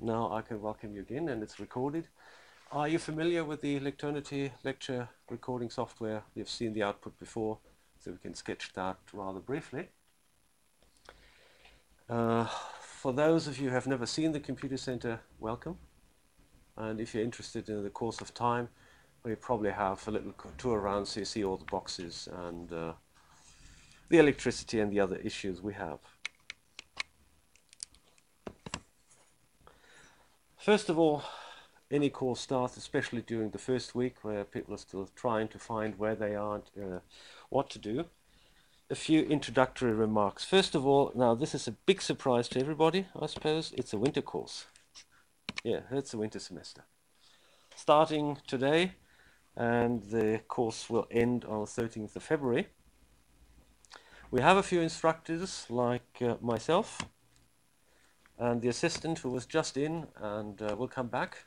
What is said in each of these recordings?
now I can welcome you again, and it's recorded. Are you familiar with the Lecturnity lecture recording software? You've seen the output before, so we can sketch that rather briefly. Uh, for those of you who have never seen the Computer Center, welcome. And if you're interested in the course of time, we probably have a little tour around so you see all the boxes and uh, the electricity and the other issues we have. First of all, any course starts, especially during the first week where people are still trying to find where they are uh, what to do. A few introductory remarks. First of all, now this is a big surprise to everybody, I suppose. It's a winter course. Yeah, it's a winter semester. Starting today, and the course will end on the 13th of February. We have a few instructors like uh, myself and the assistant who was just in and uh, will come back,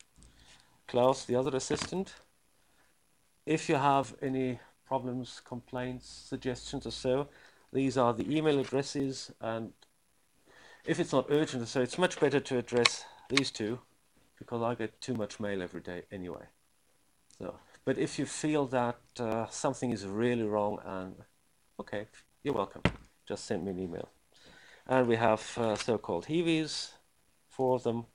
Klaus, the other assistant. If you have any problems, complaints, suggestions or so, these are the email addresses and if it's not urgent, so it's much better to address these two because I get too much mail every day anyway. So, but if you feel that uh, something is really wrong, and okay, you're welcome. Just send me an email. And we have uh, so-called Hiwis, four of them.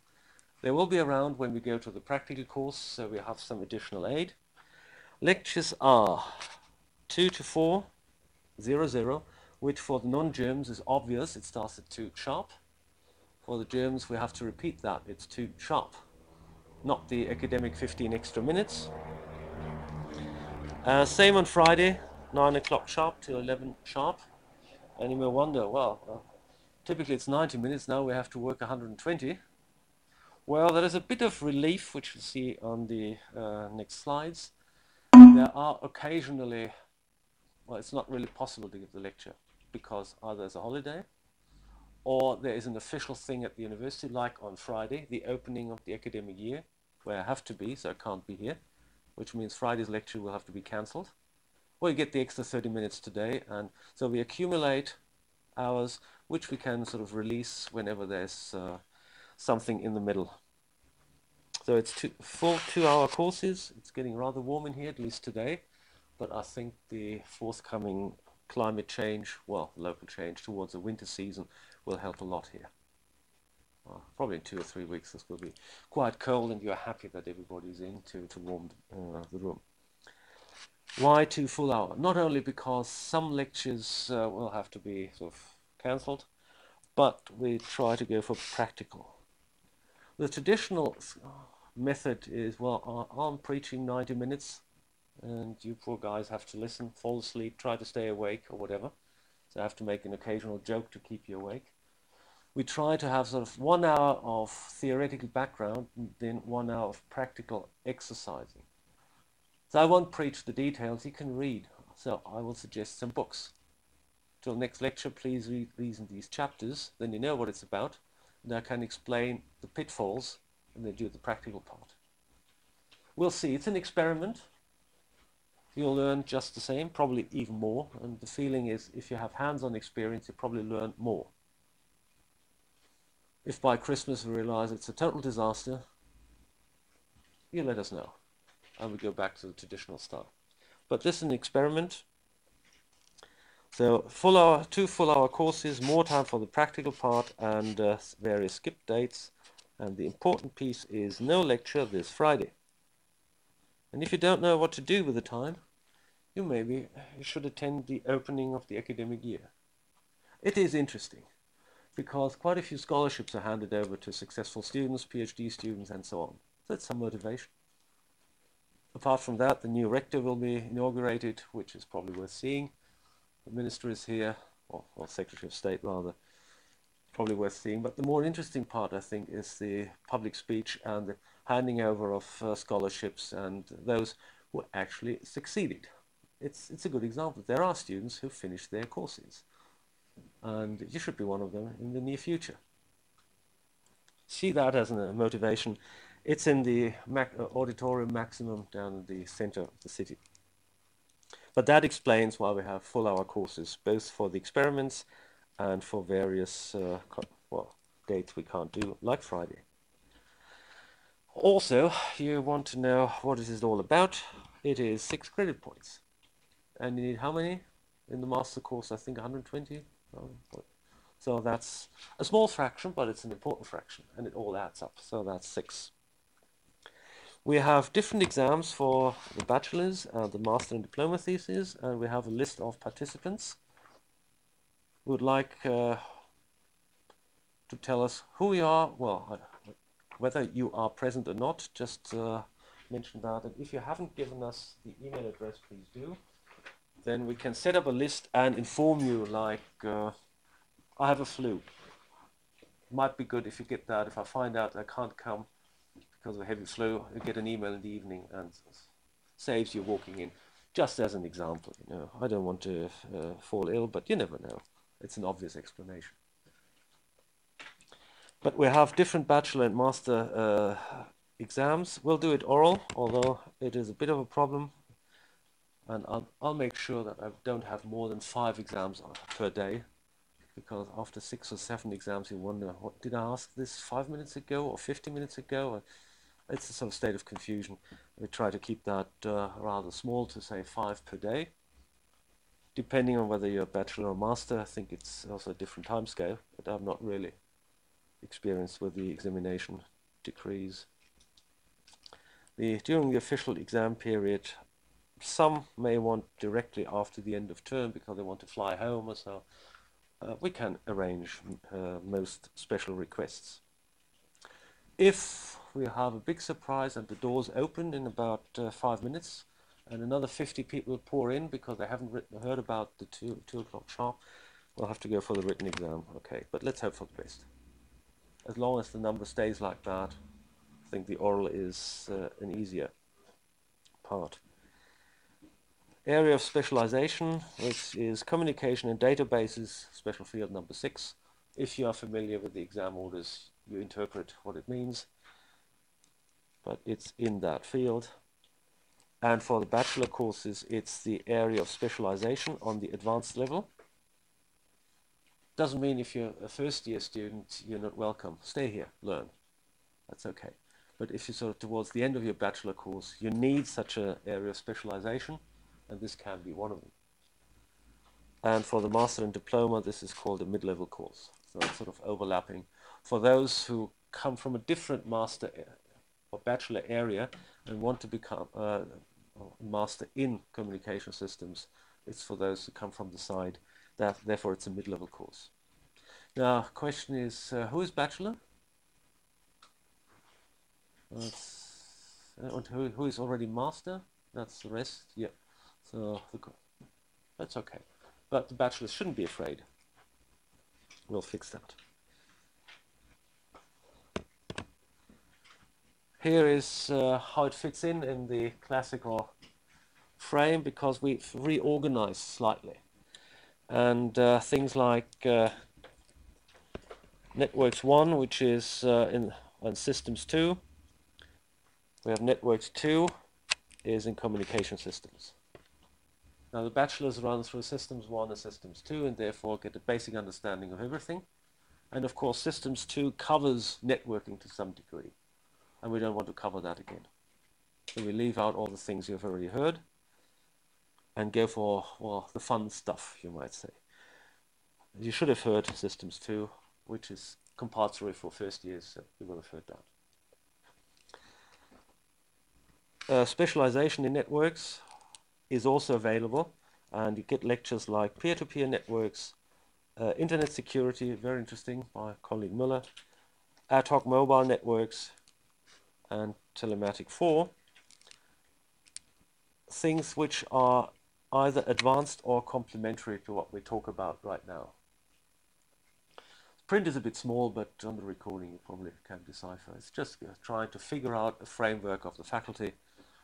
They will be around when we go to the practical course, so we have some additional aid. Lectures are 2 to 4, 0, 0, which for the non-Germs is obvious, it starts at 2 sharp. For the Germs, we have to repeat that, it's 2 sharp, not the academic 15 extra minutes. Uh, same on Friday, 9 o'clock sharp till 11 sharp. And you may wonder, well, uh, Typically it's 90 minutes, now we have to work 120. Well, there is a bit of relief, which you'll see on the uh, next slides. There are occasionally, well, it's not really possible to give the lecture because either there's a holiday or there is an official thing at the university, like on Friday, the opening of the academic year, where I have to be, so I can't be here, which means Friday's lecture will have to be cancelled. Or get the extra 30 minutes today, and so we accumulate hours which we can sort of release whenever there's uh, something in the middle. So it's two, full two-hour courses. It's getting rather warm in here, at least today, but I think the forthcoming climate change, well, local change towards the winter season will help a lot here. Well, probably in two or three weeks this will be quite cold and you're happy that everybody's in to, to warm uh, the room. Why two full hour? Not only because some lectures uh, will have to be sort of cancelled, but we try to go for practical. The traditional method is, well, I'm preaching 90 minutes, and you poor guys have to listen, fall asleep, try to stay awake, or whatever. So I have to make an occasional joke to keep you awake. We try to have sort of one hour of theoretical background, then one hour of practical exercising. So I won't preach the details, you can read. So I will suggest some books till next lecture, please read these and these chapters. Then you know what it's about. And I can explain the pitfalls and then do the practical part. We'll see. It's an experiment. You'll learn just the same, probably even more. And the feeling is if you have hands-on experience, you probably learn more. If by Christmas we realize it's a total disaster, you let us know. And we go back to the traditional style. But this is an experiment. So full hour, two full hour courses, more time for the practical part and uh, various skip dates. And the important piece is no lecture this Friday. And if you don't know what to do with the time, you maybe should attend the opening of the academic year. It is interesting because quite a few scholarships are handed over to successful students, PhD students and so on. So it's some motivation. Apart from that, the new rector will be inaugurated, which is probably worth seeing the minister is here, or, or Secretary of State rather, probably worth seeing. But the more interesting part, I think, is the public speech and the handing over of uh, scholarships and those who actually succeeded. It's, it's a good example. There are students who finished their courses, and you should be one of them in the near future. See that as a motivation. It's in the uh, auditorium maximum down in the center of the city. But that explains why we have full hour courses, both for the experiments and for various uh, well dates we can't do, like Friday. Also, you want to know what it is all about. It is six credit points. And you need how many in the master course? I think 120. So that's a small fraction, but it's an important fraction, and it all adds up. So that's six. We have different exams for the bachelor's and the master and diploma theses, and we have a list of participants who would like uh, to tell us who you are, well, whether you are present or not, just uh, mention that. And if you haven't given us the email address, please do. Then we can set up a list and inform you like, uh, I have a flu. Might be good if you get that. If I find out I can't come because of a heavy flu, you get an email in the evening and saves you walking in. Just as an example, you know, I don't want to uh, fall ill, but you never know. It's an obvious explanation. But we have different bachelor and master uh, exams. We'll do it oral, although it is a bit of a problem. And I'll, I'll make sure that I don't have more than five exams per day. Because after six or seven exams, you wonder, what did I ask this five minutes ago or 50 minutes ago? It's of state of confusion. We try to keep that uh, rather small to say five per day. Depending on whether you're a bachelor or master, I think it's also a different time scale, but I'm not really experienced with the examination decrees. The, during the official exam period, some may want directly after the end of term because they want to fly home or so. Uh, we can arrange uh, most special requests. If we have a big surprise and the doors open in about uh, five minutes and another 50 people pour in because they haven't written, heard about the two, two o'clock sharp, we'll have to go for the written exam. Okay, but let's hope for the best as long as the number stays like that, I think the oral is uh, an easier part. Area of specialization, which is communication and databases, special field number six. If you are familiar with the exam orders, you interpret what it means, but it's in that field. And for the bachelor courses, it's the area of specialization on the advanced level. Doesn't mean if you're a first year student, you're not welcome. Stay here, learn. That's okay. But if you're sort of towards the end of your bachelor course, you need such an area of specialization, and this can be one of them. And for the master and diploma, this is called a mid-level course. So it's sort of overlapping. For those who come from a different master or bachelor area and want to become uh, a master in communication systems, it's for those who come from the side that, therefore, it's a mid-level course. Now, question is, uh, who is bachelor? Uh, and who, who is already master? That's the rest. Yeah. So that's okay. But the bachelors shouldn't be afraid. We'll fix that. Here is uh, how it fits in in the classical frame because we've reorganized slightly. And uh, things like uh, networks 1 which is uh, in systems 2 we have networks 2 is in communication systems. Now the bachelors run through systems 1 and systems 2 and therefore get a basic understanding of everything. And of course systems 2 covers networking to some degree and we don't want to cover that again so we leave out all the things you've already heard and go for well the fun stuff you might say. You should have heard Systems 2, which is compulsory for first years, so you will have heard that. Uh, specialization in networks is also available, and you get lectures like peer-to-peer -peer networks, uh, internet security, very interesting, by colleague Muller, ad hoc mobile networks, and telematic 4, things which are either advanced or complementary to what we talk about right now. Print is a bit small, but on the recording you probably can decipher. It's just uh, trying to figure out a framework of the faculty,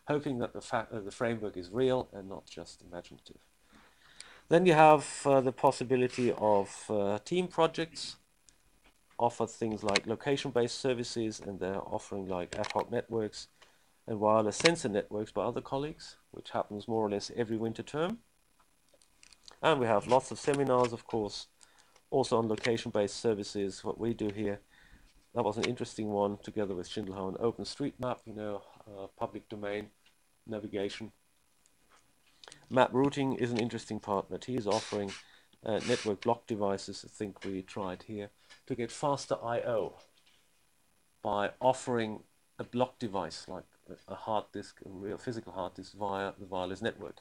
hoping that the, uh, the framework is real and not just imaginative. Then you have uh, the possibility of uh, team projects, offer things like location-based services, and they're offering like ad hoc networks, and wireless sensor networks by other colleagues, which happens more or less every winter term. And we have lots of seminars, of course, also on location-based services, what we do here, that was an interesting one together with Schindelhauer and OpenStreetMap, you know, uh, public domain navigation. Map routing is an interesting part that he is offering. Uh, network block devices, I think we tried here, to get faster I.O. by offering a block device like a hard disk, a real physical hard disk via the wireless network.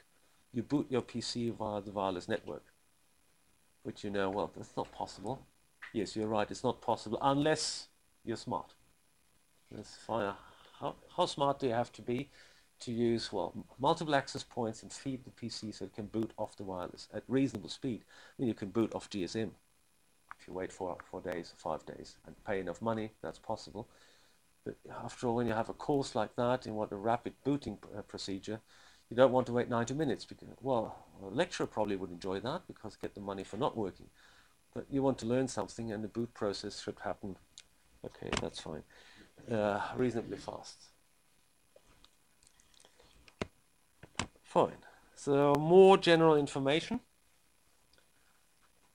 You boot your PC via the wireless network, which you know, well, that's not possible. Yes, you're right, it's not possible unless you're smart. Let's how, how smart do you have to be to use, well, multiple access points and feed the PC so it can boot off the wireless at reasonable speed. I mean, you can boot off GSM if you wait for four days, or five days, and pay enough money, that's possible. But after all, when you have a course like that, you want a rapid booting uh, procedure, you don't want to wait 90 minutes because, well, a lecturer probably would enjoy that because get the money for not working. But you want to learn something and the boot process should happen, okay, that's fine, uh, reasonably fast. Fine. So more general information.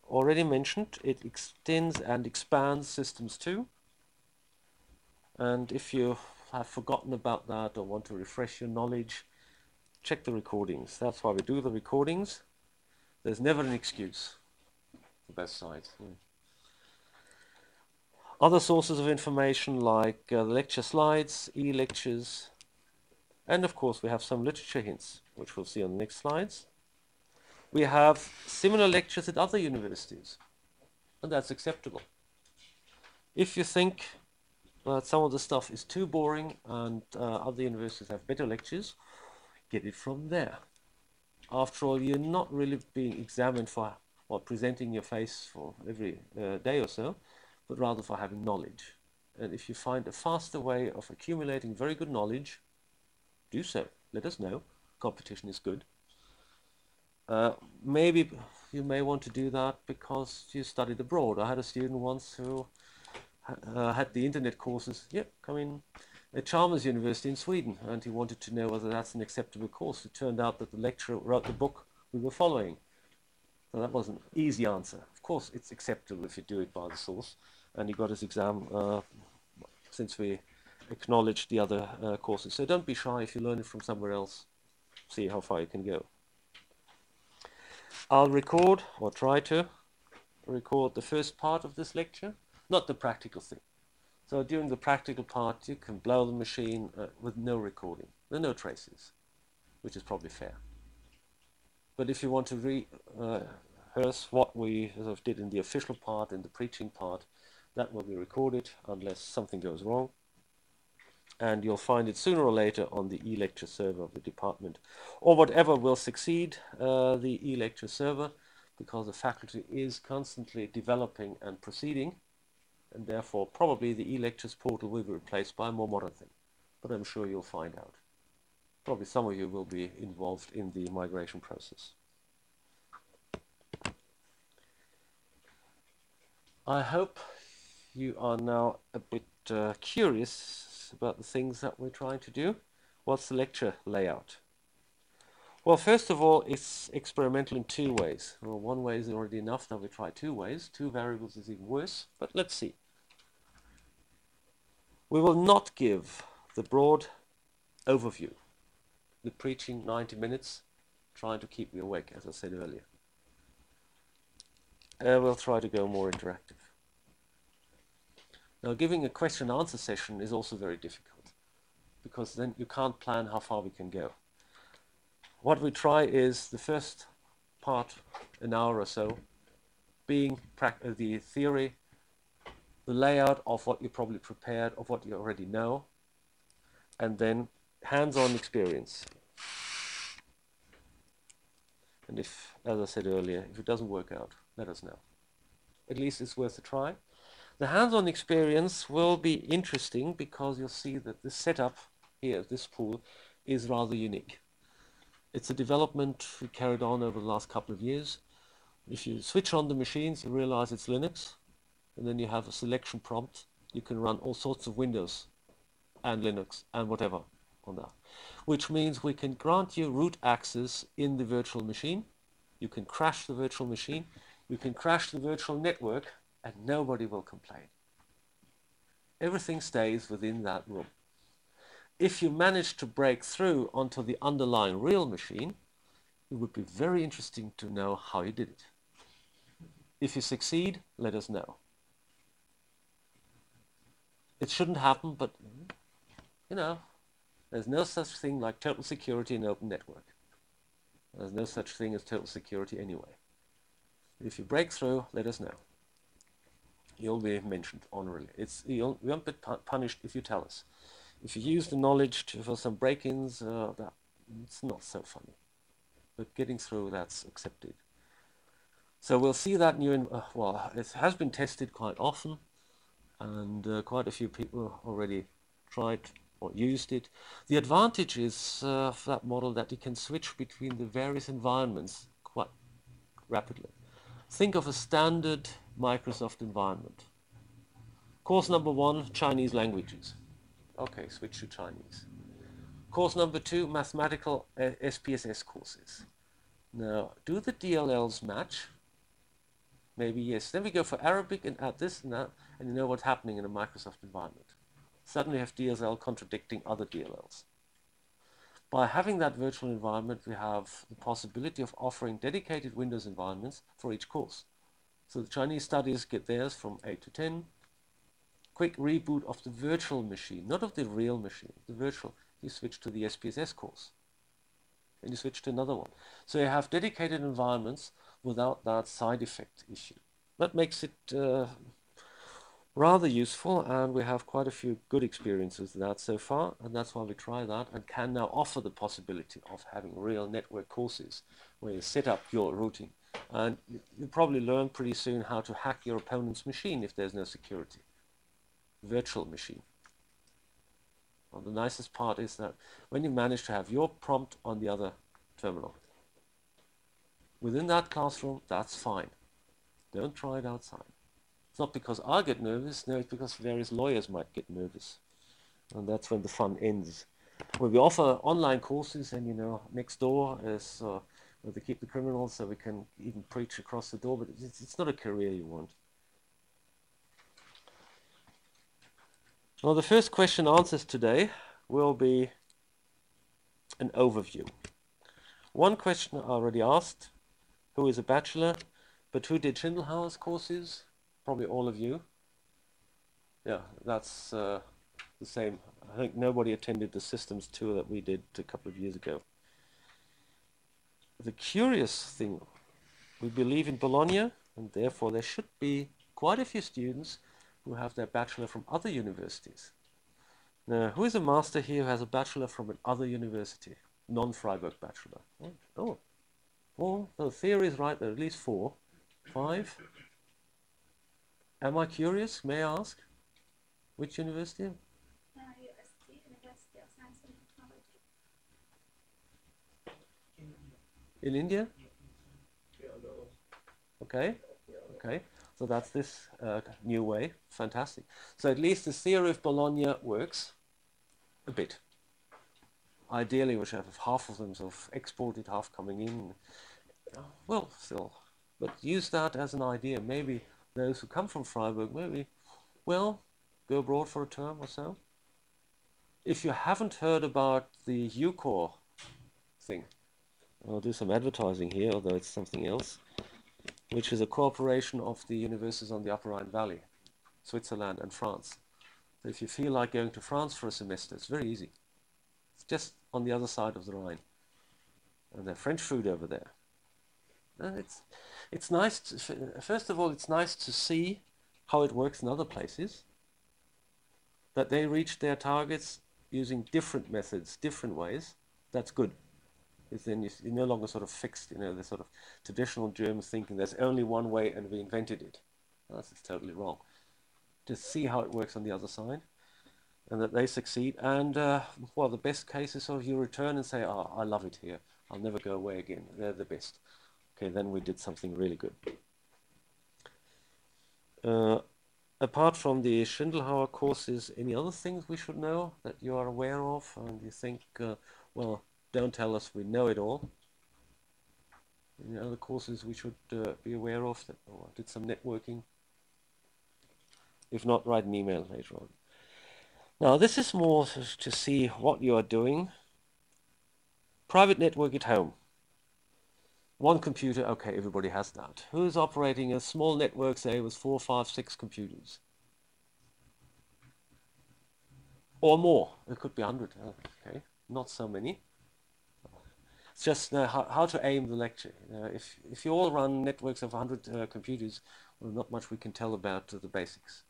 Already mentioned, it extends and expands systems too. And if you have forgotten about that or want to refresh your knowledge, check the recordings. That's why we do the recordings. There's never an excuse for best sides. Hmm. Other sources of information like uh, lecture slides, e-lectures, and of course we have some literature hints, which we'll see on the next slides. We have similar lectures at other universities, and that's acceptable. If you think that some of the stuff is too boring and uh, other universities have better lectures, get it from there. After all, you're not really being examined for or presenting your face for every uh, day or so, but rather for having knowledge. And if you find a faster way of accumulating very good knowledge, do so. Let us know. Competition is good. Uh, maybe you may want to do that because you studied abroad. I had a student once who uh, had the internet courses. Yep, come in at Chalmers University in Sweden, and he wanted to know whether that's an acceptable course. It turned out that the lecturer wrote the book we were following. So that was an easy answer. Of course, it's acceptable if you do it by the source. And he got his exam uh, since we acknowledged the other uh, courses. So don't be shy if you learn it from somewhere else. See how far you can go. I'll record, or try to, record the first part of this lecture not the practical thing. So during the practical part, you can blow the machine uh, with no recording. There are no traces, which is probably fair. But if you want to rehearse what we sort of did in the official part, in the preaching part, that will be recorded unless something goes wrong. And you'll find it sooner or later on the e-lecture server of the department. Or whatever will succeed uh, the e-lecture server, because the faculty is constantly developing and proceeding and therefore probably the e-lectures portal will be replaced by a more modern thing. But I'm sure you'll find out. Probably some of you will be involved in the migration process. I hope you are now a bit uh, curious about the things that we're trying to do. What's the lecture layout? Well, first of all, it's experimental in two ways. Well, one way is already enough, now we try two ways. Two variables is even worse, but let's see. We will not give the broad overview, the preaching 90 minutes, trying to keep you awake, as I said earlier. Uh, we'll try to go more interactive. Now, giving a question and answer session is also very difficult because then you can't plan how far we can go. What we try is the first part, an hour or so, being uh, the theory the layout of what you probably prepared, of what you already know, and then hands-on experience. And if, as I said earlier, if it doesn't work out, let us know. At least it's worth a try. The hands-on experience will be interesting because you'll see that the setup here, at this pool, is rather unique. It's a development we carried on over the last couple of years. If you switch on the machines, you realize it's Linux and then you have a selection prompt. You can run all sorts of Windows and Linux and whatever on that, which means we can grant you root access in the virtual machine. You can crash the virtual machine. You can crash the virtual network and nobody will complain. Everything stays within that room. If you manage to break through onto the underlying real machine, it would be very interesting to know how you did it. If you succeed, let us know. It shouldn't happen, but you know, there's no such thing like total security in open network. There's no such thing as total security anyway. If you break through, let us know. You'll be mentioned honorably. It's you'll, you won't be punished if you tell us. If you use the knowledge to, for some break-ins, uh, that it's not so funny. But getting through, that's accepted. So we'll see that new. In, uh, well, it has been tested quite often, and uh, quite a few people already tried or used it. The advantage is uh, of that model that you can switch between the various environments quite rapidly. Think of a standard Microsoft environment. Course number one, Chinese languages. Okay, switch to Chinese. Course number two, mathematical uh, SPSS courses. Now, do the DLLs match? Maybe yes. Then we go for Arabic and add this and that, and you know what's happening in a Microsoft environment suddenly have DSL contradicting other DLLs. By having that virtual environment, we have the possibility of offering dedicated Windows environments for each course. So the Chinese studies get theirs from 8 to 10. Quick reboot of the virtual machine, not of the real machine, the virtual. You switch to the SPSS course. And you switch to another one. So you have dedicated environments without that side effect issue. That makes it uh, rather useful and we have quite a few good experiences with that so far and that's why we try that and can now offer the possibility of having real network courses where you set up your routing. And you probably learn pretty soon how to hack your opponent's machine if there's no security. Virtual machine. Well, the nicest part is that when you manage to have your prompt on the other terminal within that classroom that's fine. Don't try it outside it's not because I get nervous, no, it's because various lawyers might get nervous. And that's when the fun ends. When we offer online courses, and you know, next door is uh, where they keep the criminals, so we can even preach across the door, but it's, it's not a career you want. Well, the first question answers today will be an overview. One question I already asked, who is a bachelor, but who did Schindelhauer's courses? Probably all of you. Yeah, that's uh, the same. I think nobody attended the systems tour that we did a couple of years ago. The curious thing, we believe in Bologna, and therefore there should be quite a few students who have their bachelor from other universities. Now, who is a master here who has a bachelor from another university? Non-Freiburg bachelor. Oh, four. The theory is right, there are at least four. Five. Am I curious? May I ask? Which university? Uh, UST, University of Science and Technology. In India? Okay. Okay. So that's this uh, new way. Fantastic. So at least the theory of Bologna works a bit. Ideally, we should have half of them sort of exported, half coming in. Well, still. But use that as an idea. Maybe those who come from Freiburg maybe, well, go abroad for a term or so. If you haven't heard about the EUCOR thing, I'll do some advertising here, although it's something else, which is a cooperation of the universities on the Upper Rhine Valley, Switzerland and France. So if you feel like going to France for a semester, it's very easy. It's just on the other side of the Rhine. And there's French food over there. And it's, it's nice, to, first of all, it's nice to see how it works in other places, that they reach their targets using different methods, different ways. That's good. Because then you, are no longer sort of fixed, you know, the sort of traditional Germans thinking there's only one way and we invented it. That's totally wrong. To see how it works on the other side and that they succeed. And, uh, well, the best case is sort of you return and say, oh, I love it here. I'll never go away again. They're the best. Okay, then we did something really good. Uh, apart from the Schindelhauer courses, any other things we should know that you are aware of and you think, uh, well, don't tell us we know it all? Any other courses we should uh, be aware of that or did some networking? If not, write an email later on. Now this is more to see what you are doing. Private network at home. One computer, okay, everybody has that. Who's operating a small network, say, with four, five, six computers? Or more. It could be 100. Okay, not so many. It's just uh, how, how, to aim the lecture. Uh, if, if you all run networks of 100 uh, computers, well, not much we can tell about the basics.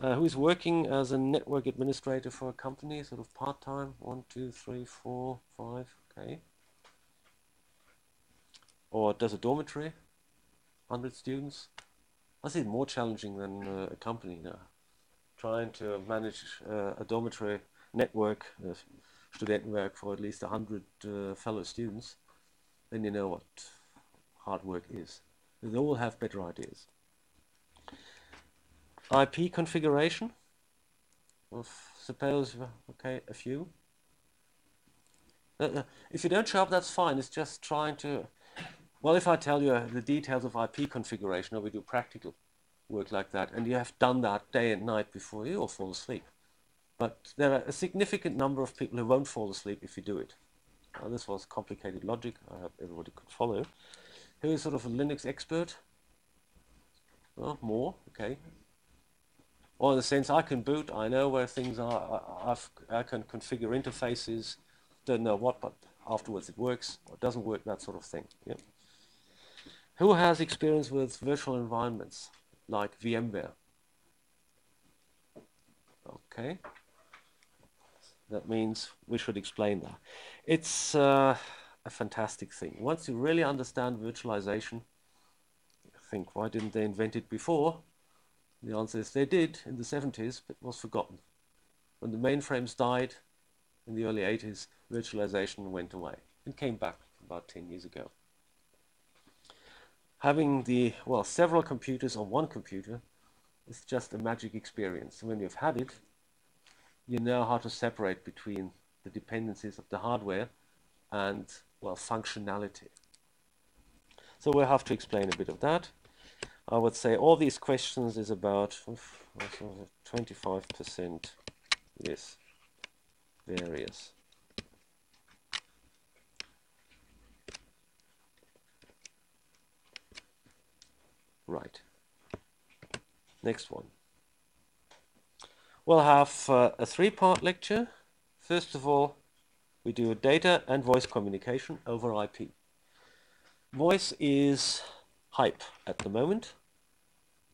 Uh, who is working as a network administrator for a company, sort of part-time? One, two, three, four, five, okay or does a dormitory, 100 students. I see it more challenging than uh, a company now. Trying to manage uh, a dormitory network, uh, work for at least 100 uh, fellow students, then you know what hard work is. They all have better ideas. IP configuration. Well, suppose, okay, a few. Uh, uh, if you don't show up, that's fine. It's just trying to well, if I tell you uh, the details of IP configuration, or we do practical work like that, and you have done that day and night before you all fall asleep. But there are a significant number of people who won't fall asleep if you do it. Now, this was complicated logic. I hope everybody could follow. Who is sort of a Linux expert? Well, more, okay. Or in the sense, I can boot, I know where things are, I, I've, I can configure interfaces, don't know what, but afterwards it works or doesn't work, that sort of thing. Yep. Who has experience with virtual environments like VMware? Okay. That means we should explain that. It's uh, a fantastic thing. Once you really understand virtualization, think, why didn't they invent it before? The answer is they did in the 70s, but it was forgotten. When the mainframes died in the early 80s, virtualization went away and came back about 10 years ago having the, well, several computers on one computer is just a magic experience. When you've had it, you know how to separate between the dependencies of the hardware and, well, functionality. So we'll have to explain a bit of that. I would say all these questions is about 25% yes, various. Right. Next one. We'll have uh, a three-part lecture. First of all, we do data and voice communication over IP. Voice is hype at the moment.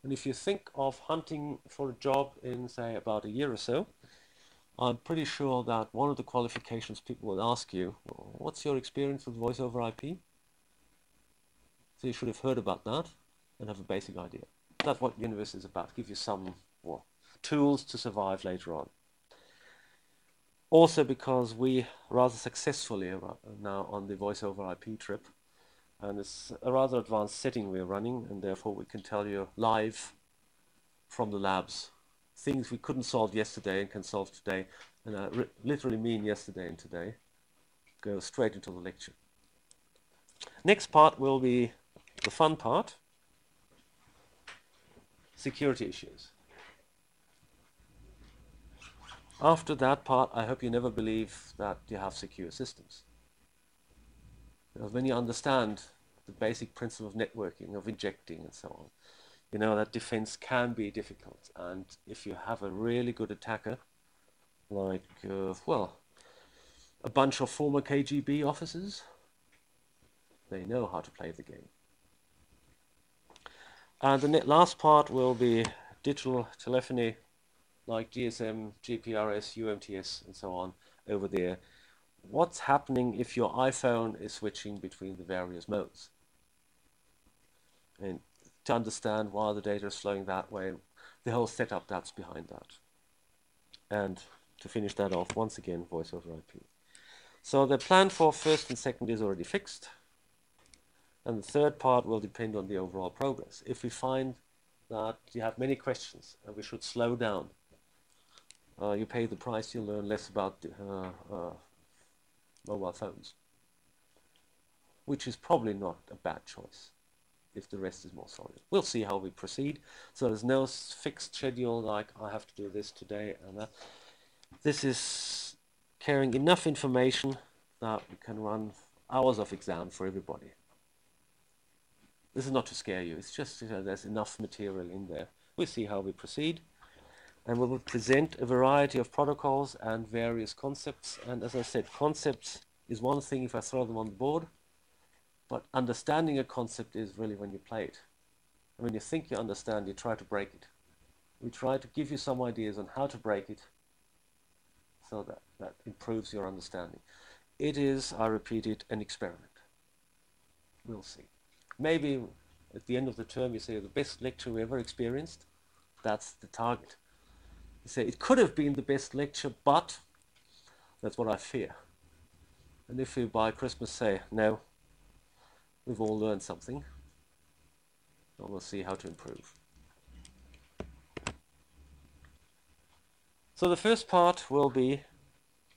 And if you think of hunting for a job in, say, about a year or so, I'm pretty sure that one of the qualifications people will ask you, what's your experience with voice over IP? So you should have heard about that and have a basic idea. That's what Universe is about, give you some well, tools to survive later on. Also because we rather successfully are uh, now on the voice over IP trip, and it's a rather advanced setting we're running, and therefore we can tell you live from the labs things we couldn't solve yesterday and can solve today, and I literally mean yesterday and today, go straight into the lecture. Next part will be the fun part security issues. After that part, I hope you never believe that you have secure systems. Because when you understand the basic principle of networking, of injecting and so on, you know that defense can be difficult. And if you have a really good attacker, like, uh, well, a bunch of former KGB officers, they know how to play the game. And the last part will be digital telephony like GSM, GPRS, UMTS, and so on over there. What's happening if your iPhone is switching between the various modes? And to understand why the data is flowing that way, the whole setup that's behind that. And to finish that off, once again, voice over IP. So the plan for first and second is already fixed. And the third part will depend on the overall progress. If we find that you have many questions and we should slow down, uh, you pay the price, you learn less about uh, uh, mobile phones, which is probably not a bad choice if the rest is more solid. We'll see how we proceed. So there's no fixed schedule like I have to do this today and that. This is carrying enough information that we can run hours of exam for everybody. This is not to scare you, it's just you know, there's enough material in there. We'll see how we proceed. And we will present a variety of protocols and various concepts. And as I said, concepts is one thing if I throw them on the board, but understanding a concept is really when you play it. And when you think you understand, you try to break it. We try to give you some ideas on how to break it so that that improves your understanding. It is, I repeat it, an experiment. We'll see. Maybe at the end of the term you say the best lecture we ever experienced. That's the target. You say it could have been the best lecture, but that's what I fear. And if you by Christmas say, no, we've all learned something, and we'll see how to improve. So the first part will be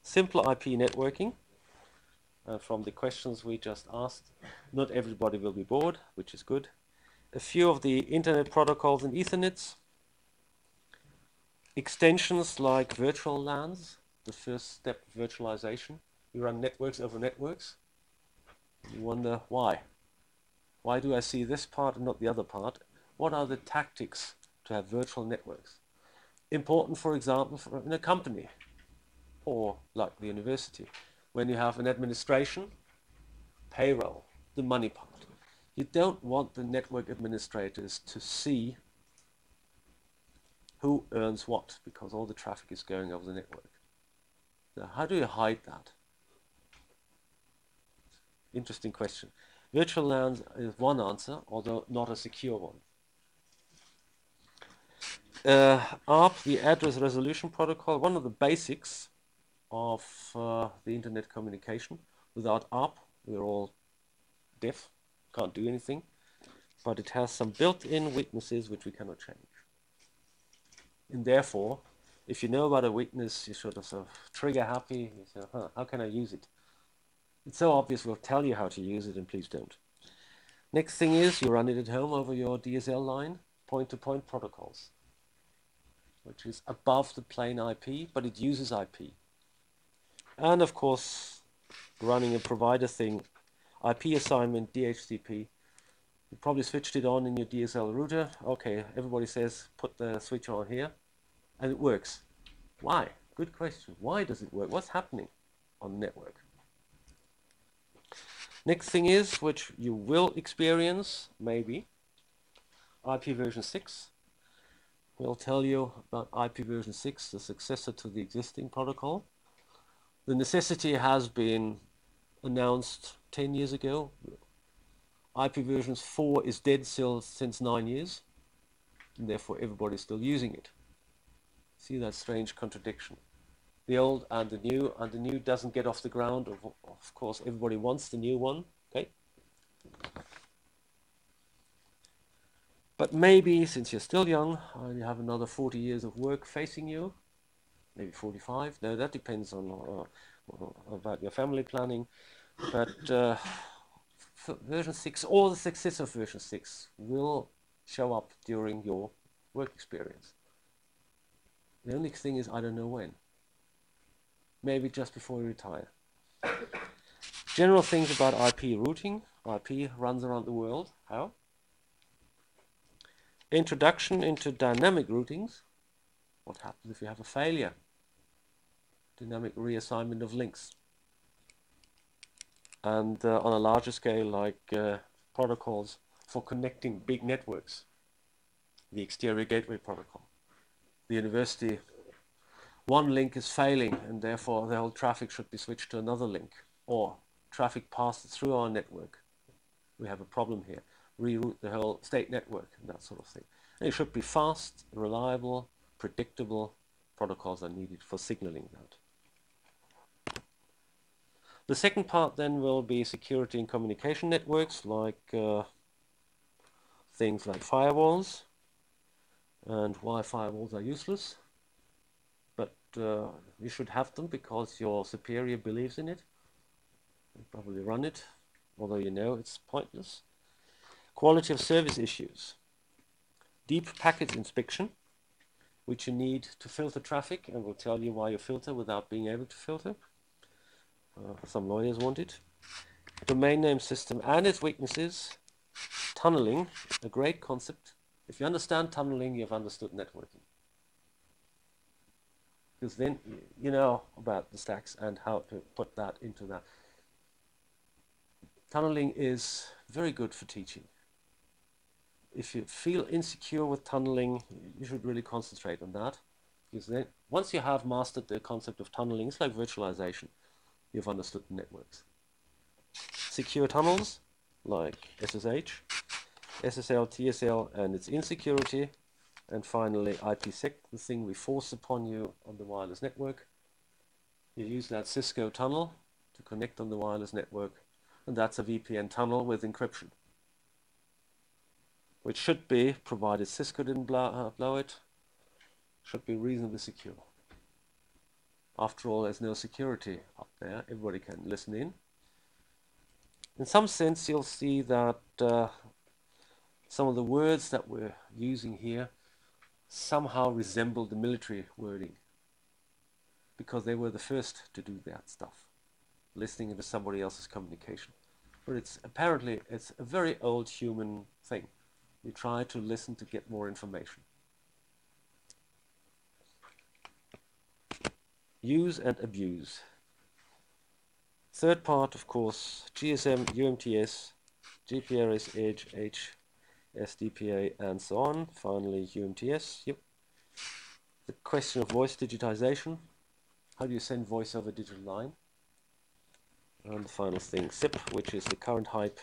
simple IP networking. Uh, from the questions we just asked, not everybody will be bored, which is good. A few of the internet protocols and Ethernets. Extensions like virtual LANs, the first step of virtualization. You run networks over networks. You wonder why. Why do I see this part and not the other part? What are the tactics to have virtual networks? important, for example, for in a company or like the university, when you have an administration, payroll, the money part. You don't want the network administrators to see who earns what because all the traffic is going over the network. So how do you hide that? Interesting question. Virtual LANs is one answer, although not a secure one uh, ARP, the Address Resolution Protocol, one of the basics of uh, the internet communication. Without ARP, we're all deaf, can't do anything, but it has some built-in weaknesses which we cannot change. And therefore, if you know about a weakness, you sort of, sort of trigger happy, you say, huh, how can I use it? It's so obvious we'll tell you how to use it and please don't. Next thing is you run it at home over your DSL line, point-to-point -point protocols which is above the plain IP, but it uses IP. And of course, running a provider thing, IP assignment, DHCP. You probably switched it on in your DSL router. Okay, everybody says put the switch on here, and it works. Why? Good question. Why does it work? What's happening on the network? Next thing is, which you will experience, maybe, IP version 6 We'll tell you about IP version 6, the successor to the existing protocol. The necessity has been announced 10 years ago. IP version 4 is dead still since 9 years, and therefore everybody's still using it. See that strange contradiction. The old and the new, and the new doesn't get off the ground. Of, of course, everybody wants the new one. Okay. But maybe since you're still young and you have another 40 years of work facing you, maybe 45. No, that depends on uh, uh about your family planning. But uh, version 6 or the successor of version 6 will show up during your work experience. The only thing is I don't know when. Maybe just before you retire. General things about IP routing. IP runs around the world. How? Introduction into dynamic routings. What happens if you have a failure? Dynamic reassignment of links. And uh, on a larger scale, like uh, protocols for connecting big networks. The exterior gateway protocol. The university, one link is failing and therefore the whole traffic should be switched to another link. Or traffic passes through our network. We have a problem here reroute the whole state network and that sort of thing. And it should be fast, reliable, predictable. Protocols are needed for signaling that. The second part then will be security and communication networks like uh, things like firewalls and why firewalls are useless. But uh, you should have them because your superior believes in it. You probably run it, although you know it's pointless. Quality of service issues. Deep packet inspection. which you need to filter traffic, and will tell you why you filter without being able to filter. Uh, some lawyers want it. Domain name system and its weaknesses. Tunneling, a great concept. If you understand tunneling, you've understood networking. Because then you know about the stacks and how to put that into that. Tunneling is very good for teaching. If you feel insecure with tunneling, you should really concentrate on that. Because then, once you have mastered the concept of tunneling, it's like virtualization. You've understood the networks. Secure tunnels, like SSH, SSL, TSL, and its insecurity. And finally, IPsec, the thing we force upon you on the wireless network. You use that Cisco tunnel to connect on the wireless network and that's a VPN tunnel with encryption, which should be, provided Cisco didn't blow, uh, blow it, should be reasonably secure. After all, there's no security up there. Everybody can listen in. In some sense, you'll see that uh, some of the words that we're using here somehow resemble the military wording because they were the first to do that stuff, listening into somebody else's communication but it's apparently it's a very old human thing. You try to listen to get more information. Use and abuse. Third part, of course, GSM, UMTS, GPRS, Edge, H, SDPA, and so on. Finally, UMTS. Yep. The question of voice digitization. How do you send voice over digital line? And the final thing, SIP, which is the current hype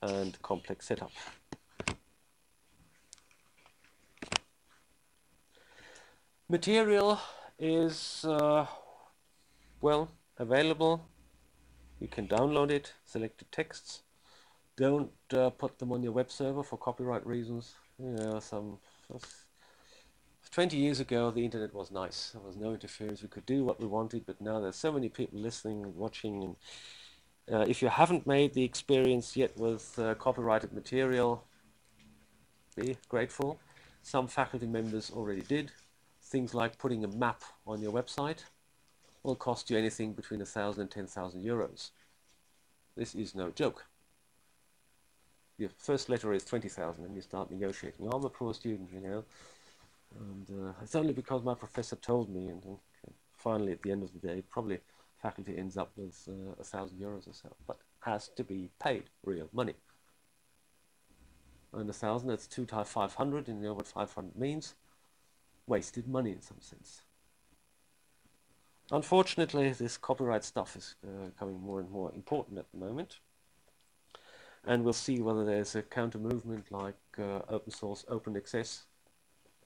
and complex setup. Material is, uh, well, available. You can download it, select the texts. Don't uh, put them on your web server for copyright reasons. You know, some 20 years ago, the internet was nice. There was no interference. We could do what we wanted, but now there's so many people listening and watching. And uh, if you haven't made the experience yet with uh, copyrighted material, be grateful. Some faculty members already did. Things like putting a map on your website will cost you anything between 1,000 and 10,000 euros. This is no joke. Your first letter is 20,000 and you start negotiating. I'm a poor student, you know. And uh, it's only because my professor told me, and uh, finally at the end of the day, probably faculty ends up with uh, a thousand euros or so, but has to be paid real money. And a thousand, that's two times 500, and you know what 500 means? Wasted money in some sense. Unfortunately, this copyright stuff is uh, becoming more and more important at the moment. And we'll see whether there's a counter movement like uh, open source, open access,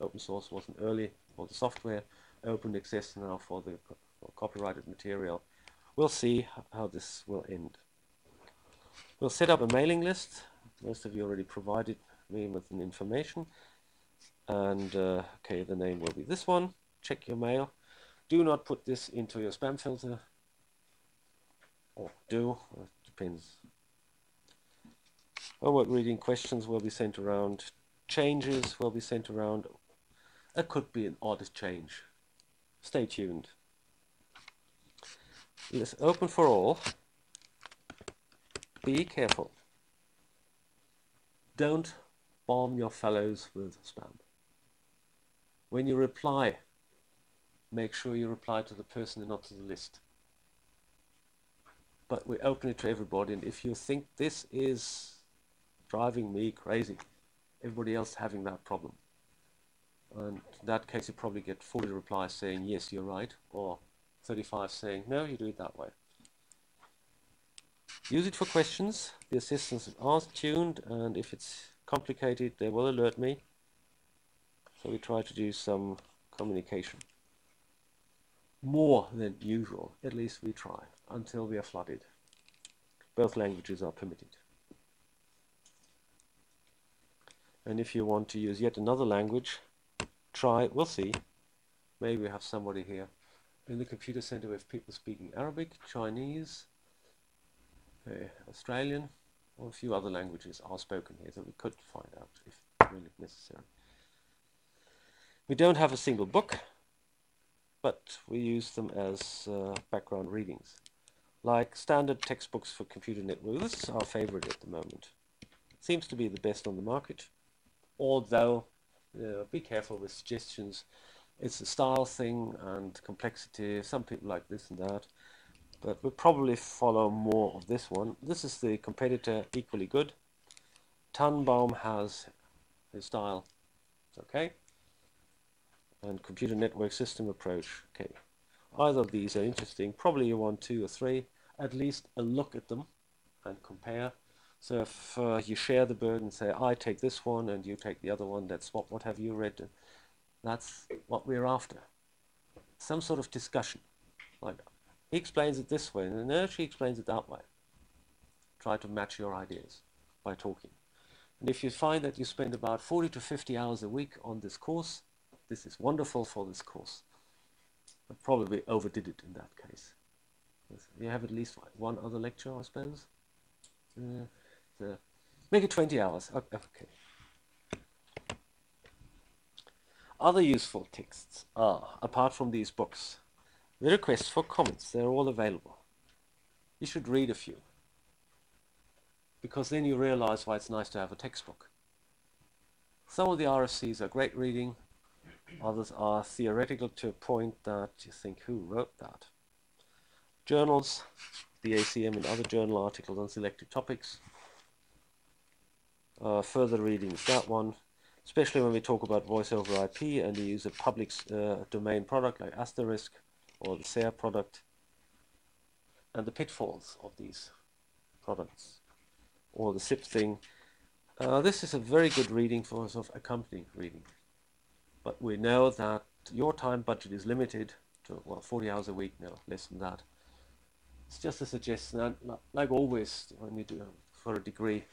open source wasn't early for the software, open access now for the for copyrighted material. We'll see how this will end. We'll set up a mailing list. Most of you already provided me with an information. And uh, okay, the name will be this one. Check your mail. Do not put this into your spam filter. Or do, it depends. Homework reading questions will be sent around. Changes will be sent around it could be an odd change. Stay tuned. Let's open for all. Be careful. Don't bomb your fellows with spam. When you reply, make sure you reply to the person and not to the list. But we open it to everybody, and if you think this is driving me crazy, everybody else having that problem, and in that case, you probably get 40 replies saying, yes, you're right, or 35 saying, no, you do it that way. Use it for questions. The assistants are tuned, and if it's complicated, they will alert me. So we try to do some communication. More than usual, at least we try, until we are flooded. Both languages are permitted. And if you want to use yet another language, try, we'll see. Maybe we have somebody here. In the computer center we have people speaking Arabic, Chinese, uh, Australian, or a few other languages are spoken here that we could find out if really necessary. We don't have a single book, but we use them as uh, background readings, like standard textbooks for computer networks. This is our favorite at the moment. Seems to be the best on the market, although be careful with suggestions. It's a style thing and complexity. Some people like this and that, but we'll probably follow more of this one. This is the competitor, equally good. Tanenbaum has his style. It's okay and computer network system approach. Okay, either of these are interesting. Probably you want two or three, at least a look at them and compare. So if uh, you share the burden, say I take this one and you take the other one, that's what what have you read? That's what we're after. Some sort of discussion. Like he explains it this way, and then she explains it that way. Try to match your ideas by talking. And if you find that you spend about 40 to 50 hours a week on this course, this is wonderful for this course. I probably overdid it in that case. You have at least one other lecture, I suppose. Uh, make it 20 hours. Okay. Other useful texts are, apart from these books, the requests for comments. They're all available. You should read a few. Because then you realize why it's nice to have a textbook. Some of the RFCs are great reading, Others are theoretical to a point that you think, who wrote that? Journals, the ACM and other journal articles on selected topics. Uh, further readings, that one, especially when we talk about voice over IP and the use of public uh, domain product like Asterisk or the SARE product, and the pitfalls of these products, or the SIP thing. Uh, this is a very good reading for sort of accompanying reading. But we know that your time budget is limited to, well, 40 hours a week now, less than that. It's just a suggestion, like always when you do for a degree,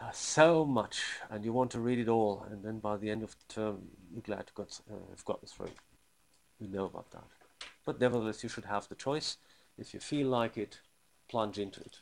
uh, so much, and you want to read it all, and then by the end of the term, you're glad to got, uh, have gotten through. We know about that. But nevertheless, you should have the choice. If you feel like it, plunge into it.